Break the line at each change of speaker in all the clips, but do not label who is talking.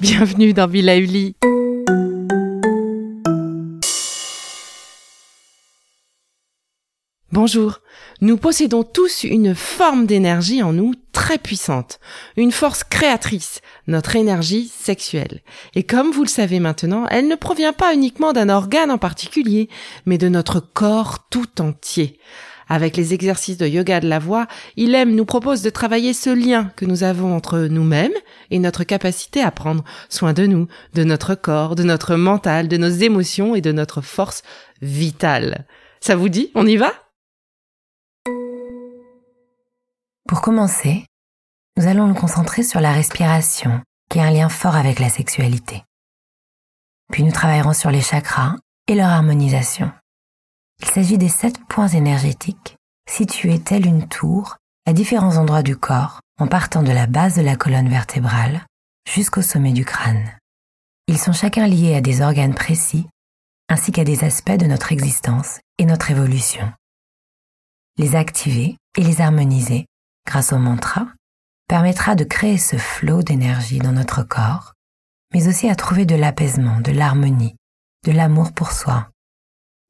Bienvenue dans Villa. Bonjour. Nous possédons tous une forme d'énergie en nous très puissante, une force créatrice, notre énergie sexuelle. Et comme vous le savez maintenant, elle ne provient pas uniquement d'un organe en particulier, mais de notre corps tout entier. Avec les exercices de yoga de la voix, Ilem nous propose de travailler ce lien que nous avons entre nous-mêmes et notre capacité à prendre soin de nous, de notre corps, de notre mental, de nos émotions et de notre force vitale. Ça vous dit? On y va?
Pour commencer, nous allons nous concentrer sur la respiration, qui a un lien fort avec la sexualité. Puis nous travaillerons sur les chakras et leur harmonisation. Il s'agit des sept points énergétiques situés tels une tour à différents endroits du corps en partant de la base de la colonne vertébrale jusqu'au sommet du crâne. Ils sont chacun liés à des organes précis ainsi qu'à des aspects de notre existence et notre évolution. Les activer et les harmoniser grâce au mantra permettra de créer ce flot d'énergie dans notre corps, mais aussi à trouver de l'apaisement, de l'harmonie, de l'amour pour soi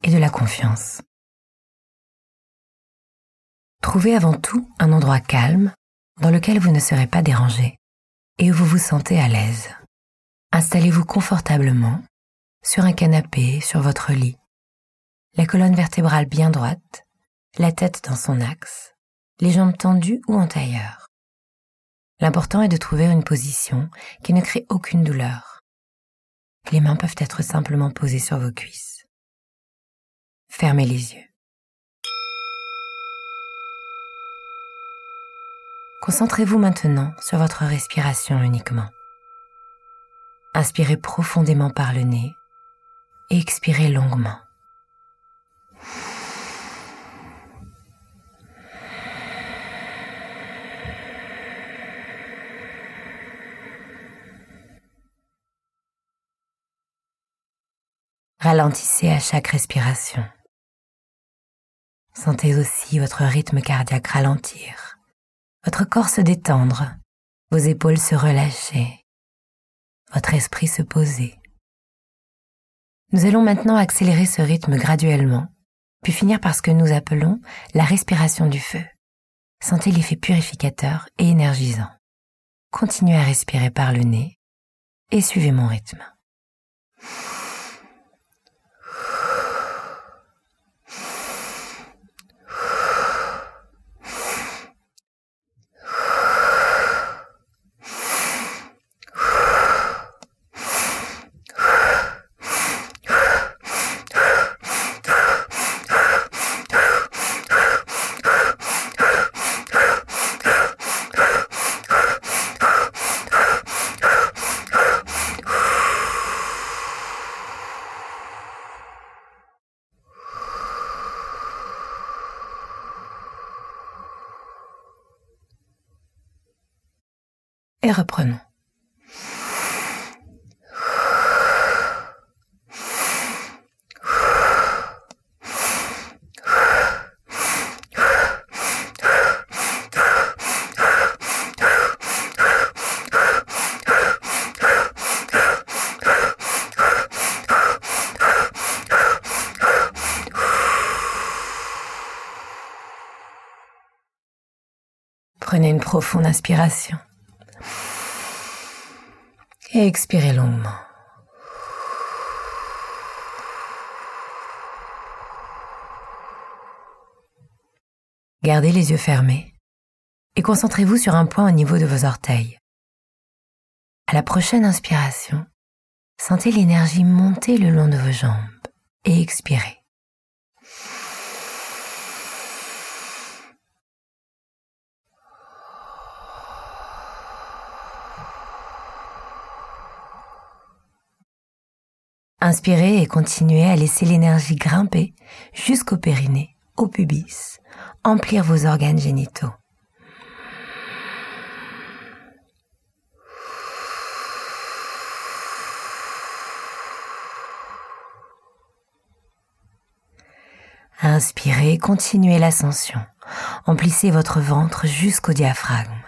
et de la confiance. Trouvez avant tout un endroit calme dans lequel vous ne serez pas dérangé et où vous vous sentez à l'aise. Installez-vous confortablement sur un canapé, sur votre lit, la colonne vertébrale bien droite, la tête dans son axe, les jambes tendues ou en tailleur. L'important est de trouver une position qui ne crée aucune douleur. Les mains peuvent être simplement posées sur vos cuisses. Fermez les yeux. Concentrez-vous maintenant sur votre respiration uniquement. Inspirez profondément par le nez et expirez longuement. Ralentissez à chaque respiration. Sentez aussi votre rythme cardiaque ralentir, votre corps se détendre, vos épaules se relâcher, votre esprit se poser. Nous allons maintenant accélérer ce rythme graduellement, puis finir par ce que nous appelons la respiration du feu. Sentez l'effet purificateur et énergisant. Continuez à respirer par le nez et suivez mon rythme. Prenez une profonde inspiration. Expirez longuement. Gardez les yeux fermés et concentrez-vous sur un point au niveau de vos orteils. À la prochaine inspiration, sentez l'énergie monter le long de vos jambes et expirez. Inspirez et continuez à laisser l'énergie grimper jusqu'au périnée, au pubis, emplir vos organes génitaux. Inspirez, continuez l'ascension. Emplissez votre ventre jusqu'au diaphragme.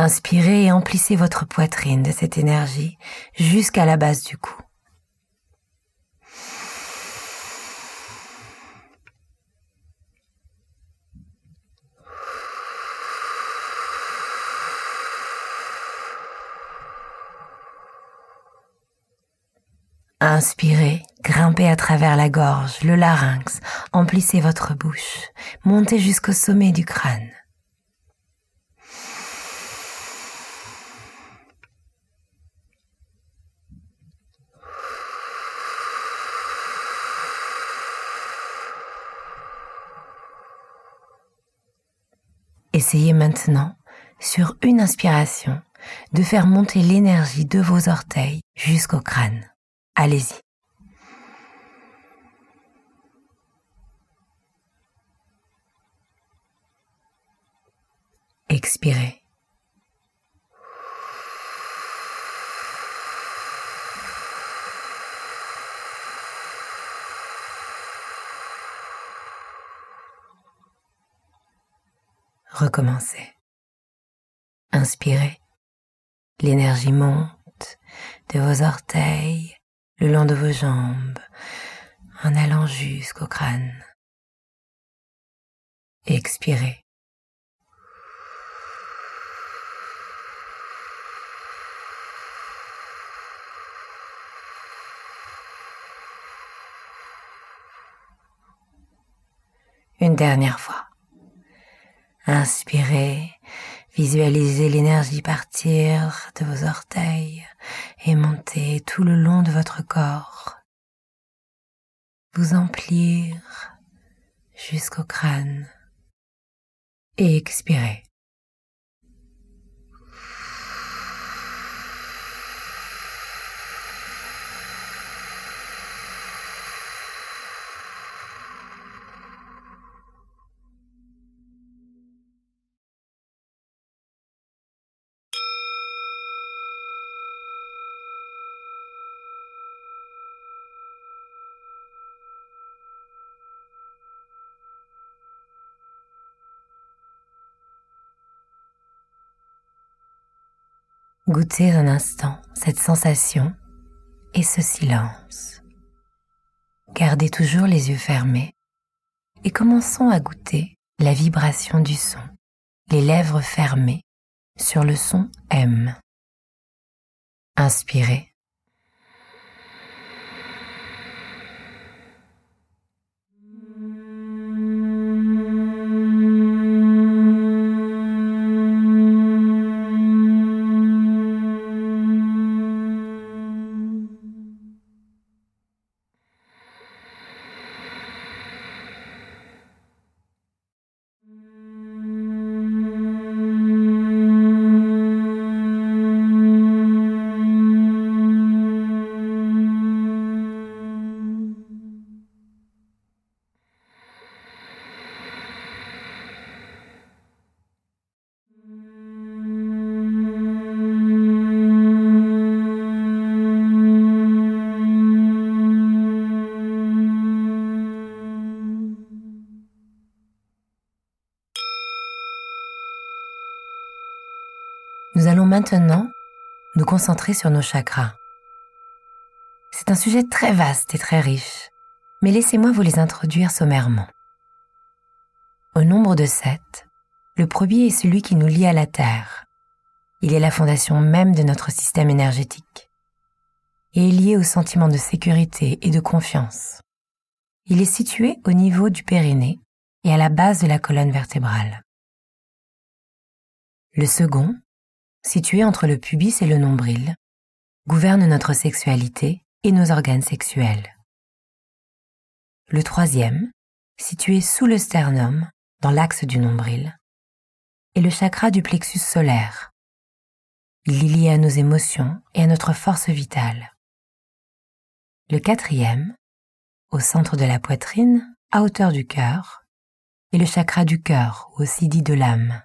Inspirez et emplissez votre poitrine de cette énergie jusqu'à la base du cou. Inspirez, grimpez à travers la gorge, le larynx, emplissez votre bouche, montez jusqu'au sommet du crâne. Essayez maintenant, sur une inspiration, de faire monter l'énergie de vos orteils jusqu'au crâne. Allez-y. Expirez. Recommencez. Inspirez. L'énergie monte de vos orteils le long de vos jambes en allant jusqu'au crâne. Expirez. Une dernière fois. Inspirez, visualisez l'énergie partir de vos orteils et monter tout le long de votre corps, vous emplir jusqu'au crâne et expirez. Goûtez un instant cette sensation et ce silence. Gardez toujours les yeux fermés et commençons à goûter la vibration du son, les lèvres fermées sur le son M. Inspirez. Maintenant nous concentrer sur nos chakras. C'est un sujet très vaste et très riche, mais laissez-moi vous les introduire sommairement. Au nombre de sept, le premier est celui qui nous lie à la Terre. Il est la fondation même de notre système énergétique et est lié au sentiment de sécurité et de confiance. Il est situé au niveau du périnée et à la base de la colonne vertébrale. Le second, situé entre le pubis et le nombril, gouverne notre sexualité et nos organes sexuels. Le troisième, situé sous le sternum, dans l'axe du nombril, est le chakra du plexus solaire. Il est lié à nos émotions et à notre force vitale. Le quatrième, au centre de la poitrine, à hauteur du cœur, est le chakra du cœur, aussi dit de l'âme.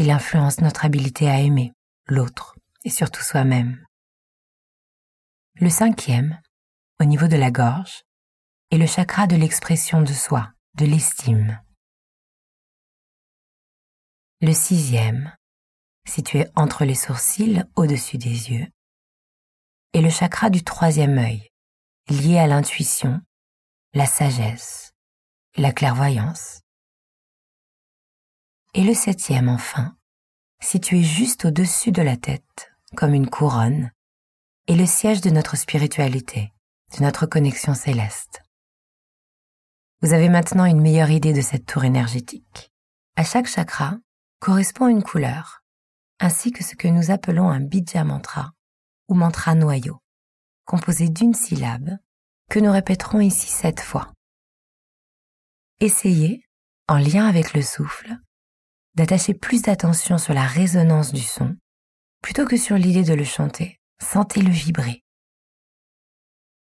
Il influence notre habileté à aimer l'autre et surtout soi-même. Le cinquième, au niveau de la gorge, est le chakra de l'expression de soi, de l'estime. Le sixième, situé entre les sourcils au-dessus des yeux, est le chakra du troisième œil, lié à l'intuition, la sagesse, la clairvoyance. Et le septième, enfin, situé juste au-dessus de la tête, comme une couronne, est le siège de notre spiritualité, de notre connexion céleste. Vous avez maintenant une meilleure idée de cette tour énergétique. À chaque chakra, correspond une couleur, ainsi que ce que nous appelons un bija mantra ou mantra noyau, composé d'une syllabe que nous répéterons ici sept fois. Essayez, en lien avec le souffle, d'attacher plus d'attention sur la résonance du son plutôt que sur l'idée de le chanter. Sentez-le vibrer.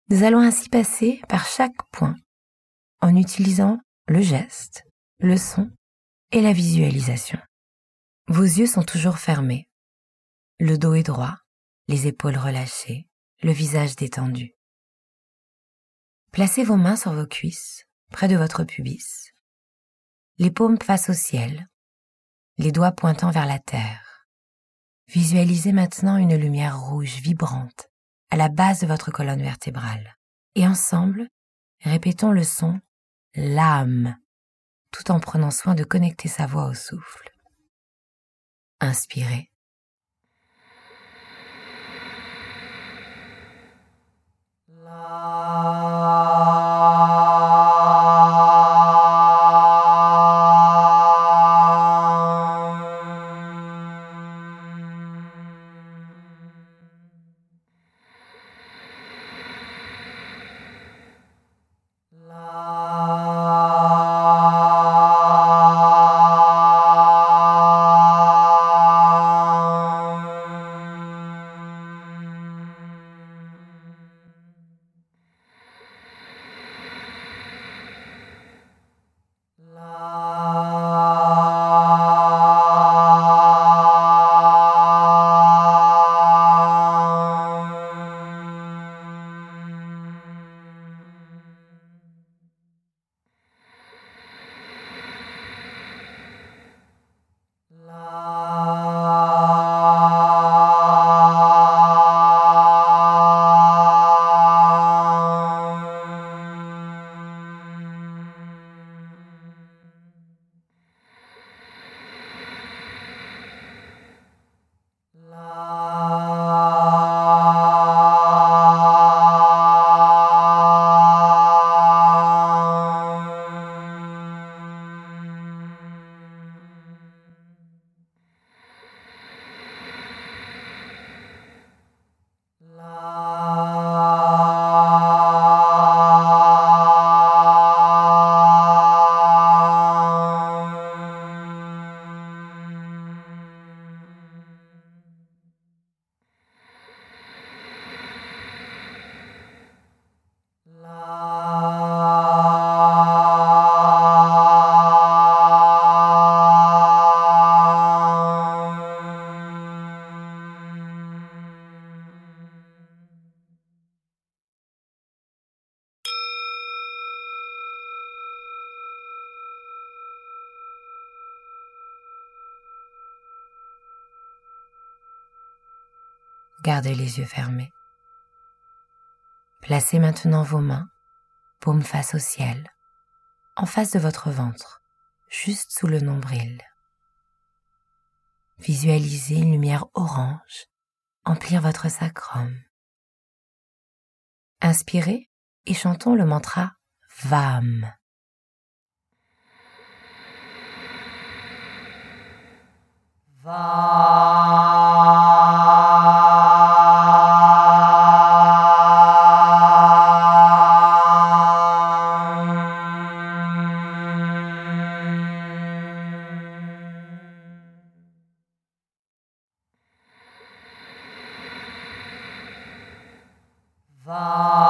Nous allons ainsi passer par chaque point en utilisant le geste, le son et la visualisation. Vos yeux sont toujours fermés. Le dos est droit, les épaules relâchées, le visage détendu. Placez vos mains sur vos cuisses, près de votre pubis. Les paumes face au ciel, les doigts pointant vers la terre. Visualisez maintenant une lumière rouge vibrante à la base de votre colonne vertébrale. Et ensemble, répétons le son l'âme, tout en prenant soin de connecter sa voix au souffle. Inspirez. Les yeux fermés. Placez maintenant vos mains, paume face au ciel, en face de votre ventre, juste sous le nombril. Visualisez une lumière orange emplir votre sacrum. Inspirez et chantons le mantra VAM. Va.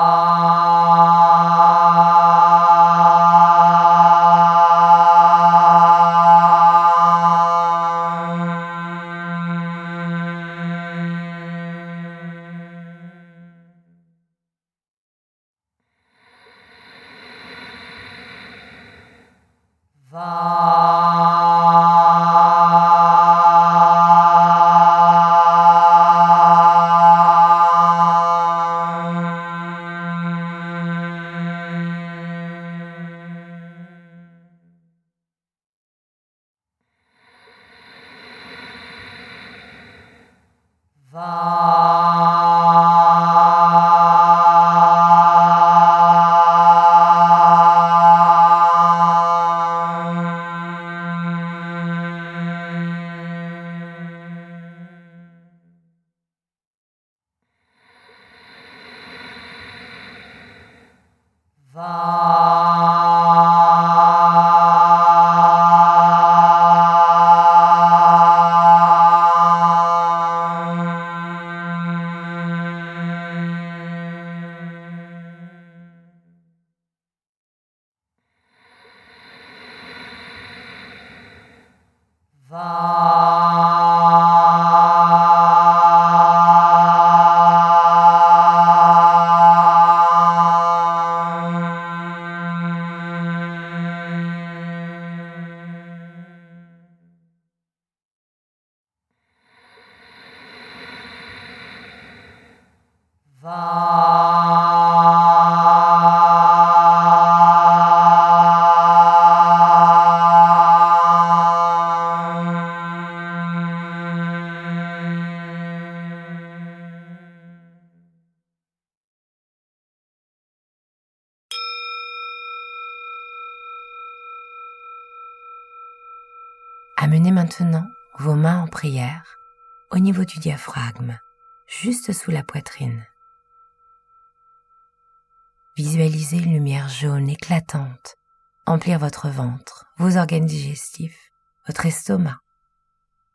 Va. Amenez maintenant vos mains en prière au niveau du diaphragme, juste sous la poitrine. Visualisez une lumière jaune éclatante emplir votre ventre, vos organes digestifs, votre estomac.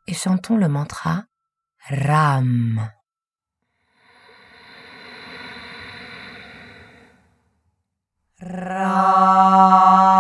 Et chantons le mantra Ram. Ram.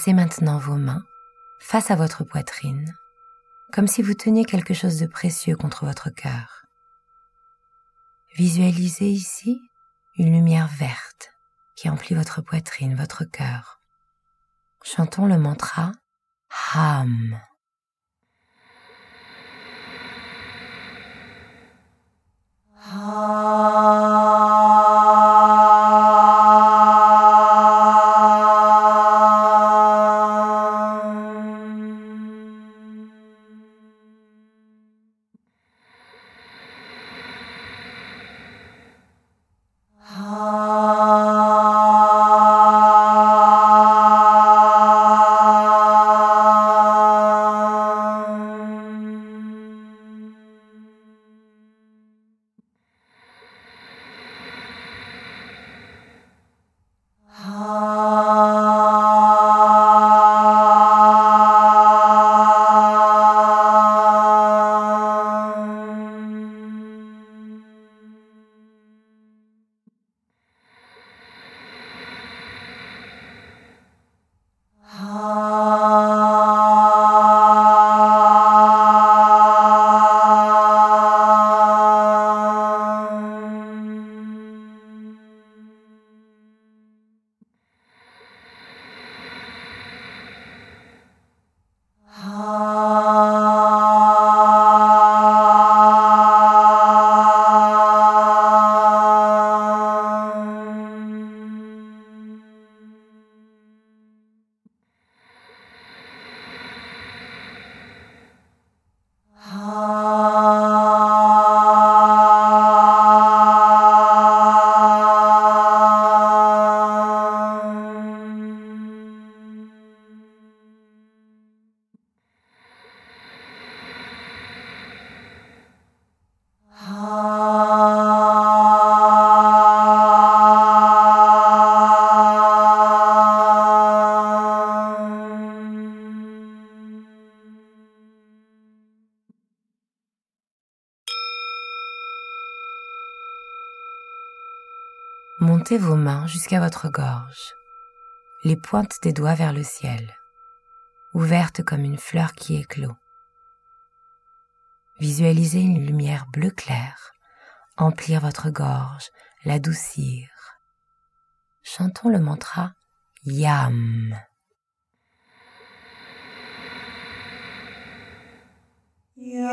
Placez maintenant vos mains face à votre poitrine, comme si vous teniez quelque chose de précieux contre votre cœur. Visualisez ici une lumière verte qui emplit votre poitrine, votre cœur. Chantons le mantra Ham. Montez vos mains jusqu'à votre gorge, les pointes des doigts vers le ciel, ouvertes comme une fleur qui éclot. Visualisez une lumière bleu clair emplir votre gorge, l'adoucir. Chantons le mantra Yam. Montez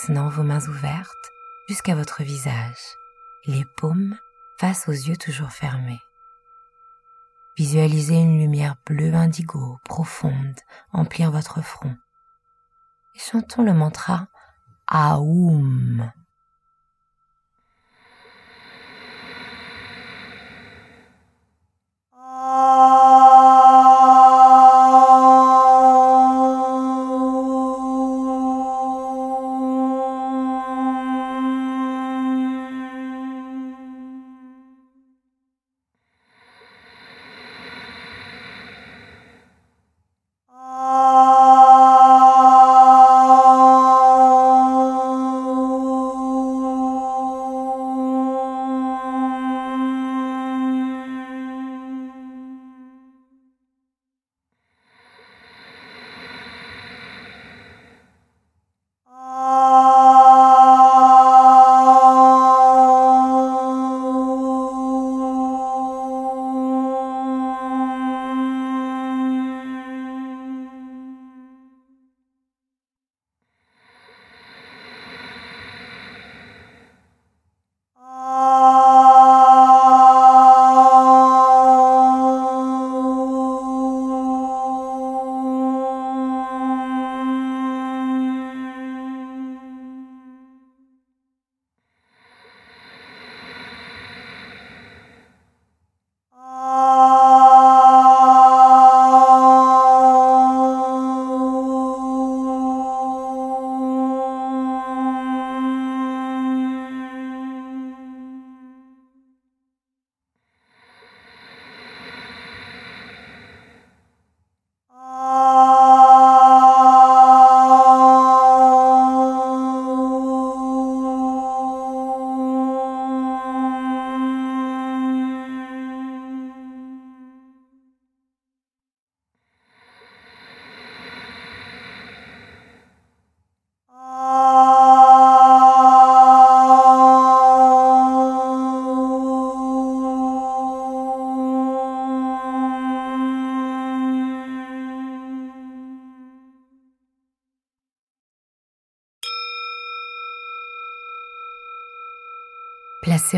maintenant vos mains ouvertes jusqu'à votre visage, les paumes face aux yeux toujours fermés. Visualisez une lumière bleue indigo profonde emplir votre front, et chantons le mantra Aum.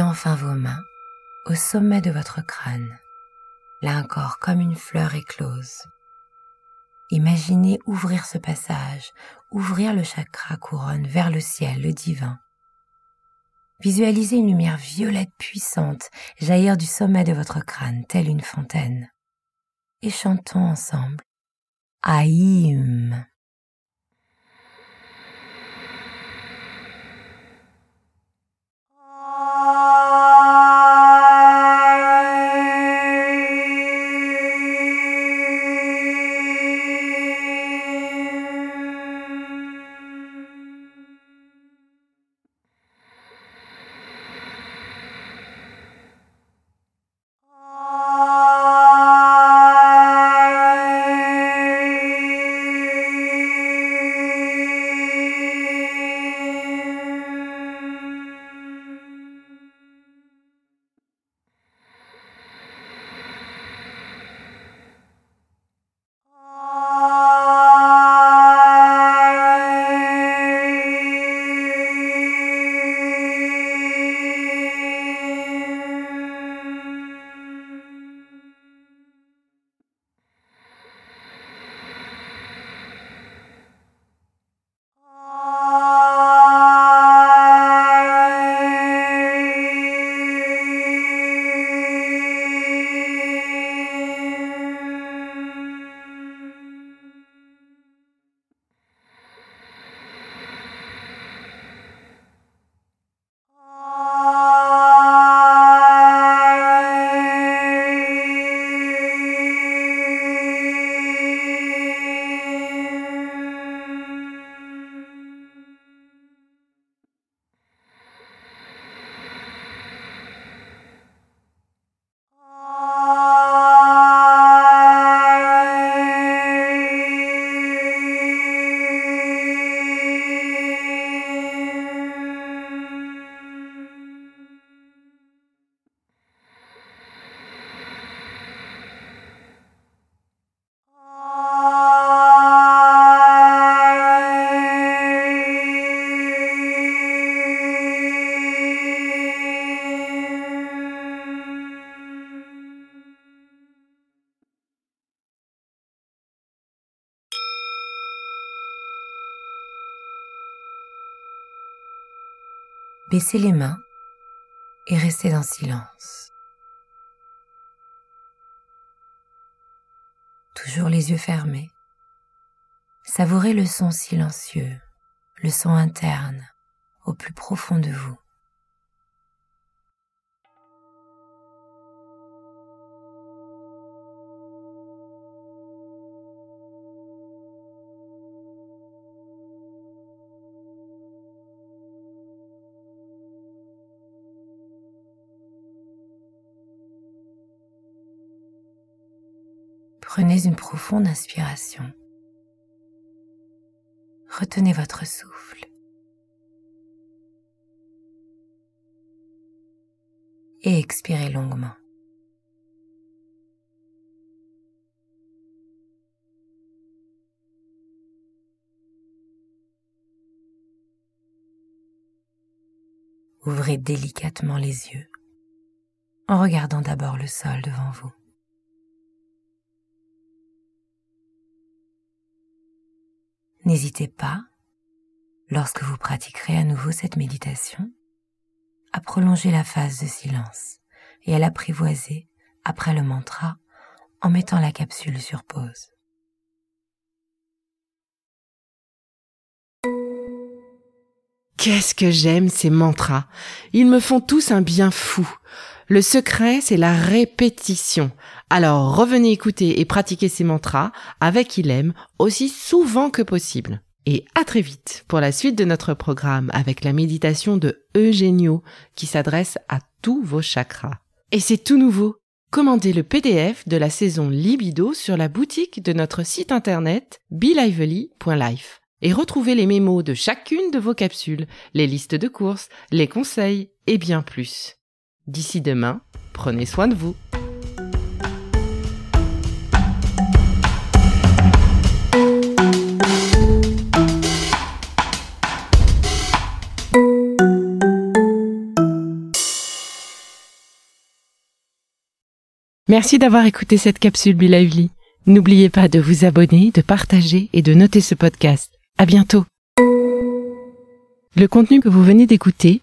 Enfin vos mains au sommet de votre crâne, là encore comme une fleur éclose. Imaginez ouvrir ce passage, ouvrir le chakra couronne vers le ciel, le divin. Visualisez une lumière violette puissante jaillir du sommet de votre crâne, telle une fontaine. Et chantons ensemble. Aïm. Baissez les mains et restez dans silence. Toujours les yeux fermés. Savourez le son silencieux, le son interne, au plus profond de vous. Prenez une profonde inspiration. Retenez votre souffle. Et expirez longuement. Ouvrez délicatement les yeux en regardant d'abord le sol devant vous. N'hésitez pas, lorsque vous pratiquerez à nouveau cette méditation, à prolonger la phase de silence et à l'apprivoiser après le mantra en mettant la capsule sur pause.
Qu'est-ce que j'aime ces mantras. Ils me font tous un bien fou. Le secret, c'est la répétition. Alors revenez écouter et pratiquer ces mantras avec Ilem aussi souvent que possible. Et à très vite pour la suite de notre programme avec la méditation de Eugenio qui s'adresse à tous vos chakras. Et c'est tout nouveau. Commandez le PDF de la saison Libido sur la boutique de notre site internet belively.life et retrouvez les mémos de chacune de vos capsules, les listes de courses, les conseils et bien plus. D'ici demain, prenez soin de vous. Merci d'avoir écouté cette capsule Be Lively. N'oubliez pas de vous abonner, de partager et de noter ce podcast. À bientôt. Le contenu que vous venez d'écouter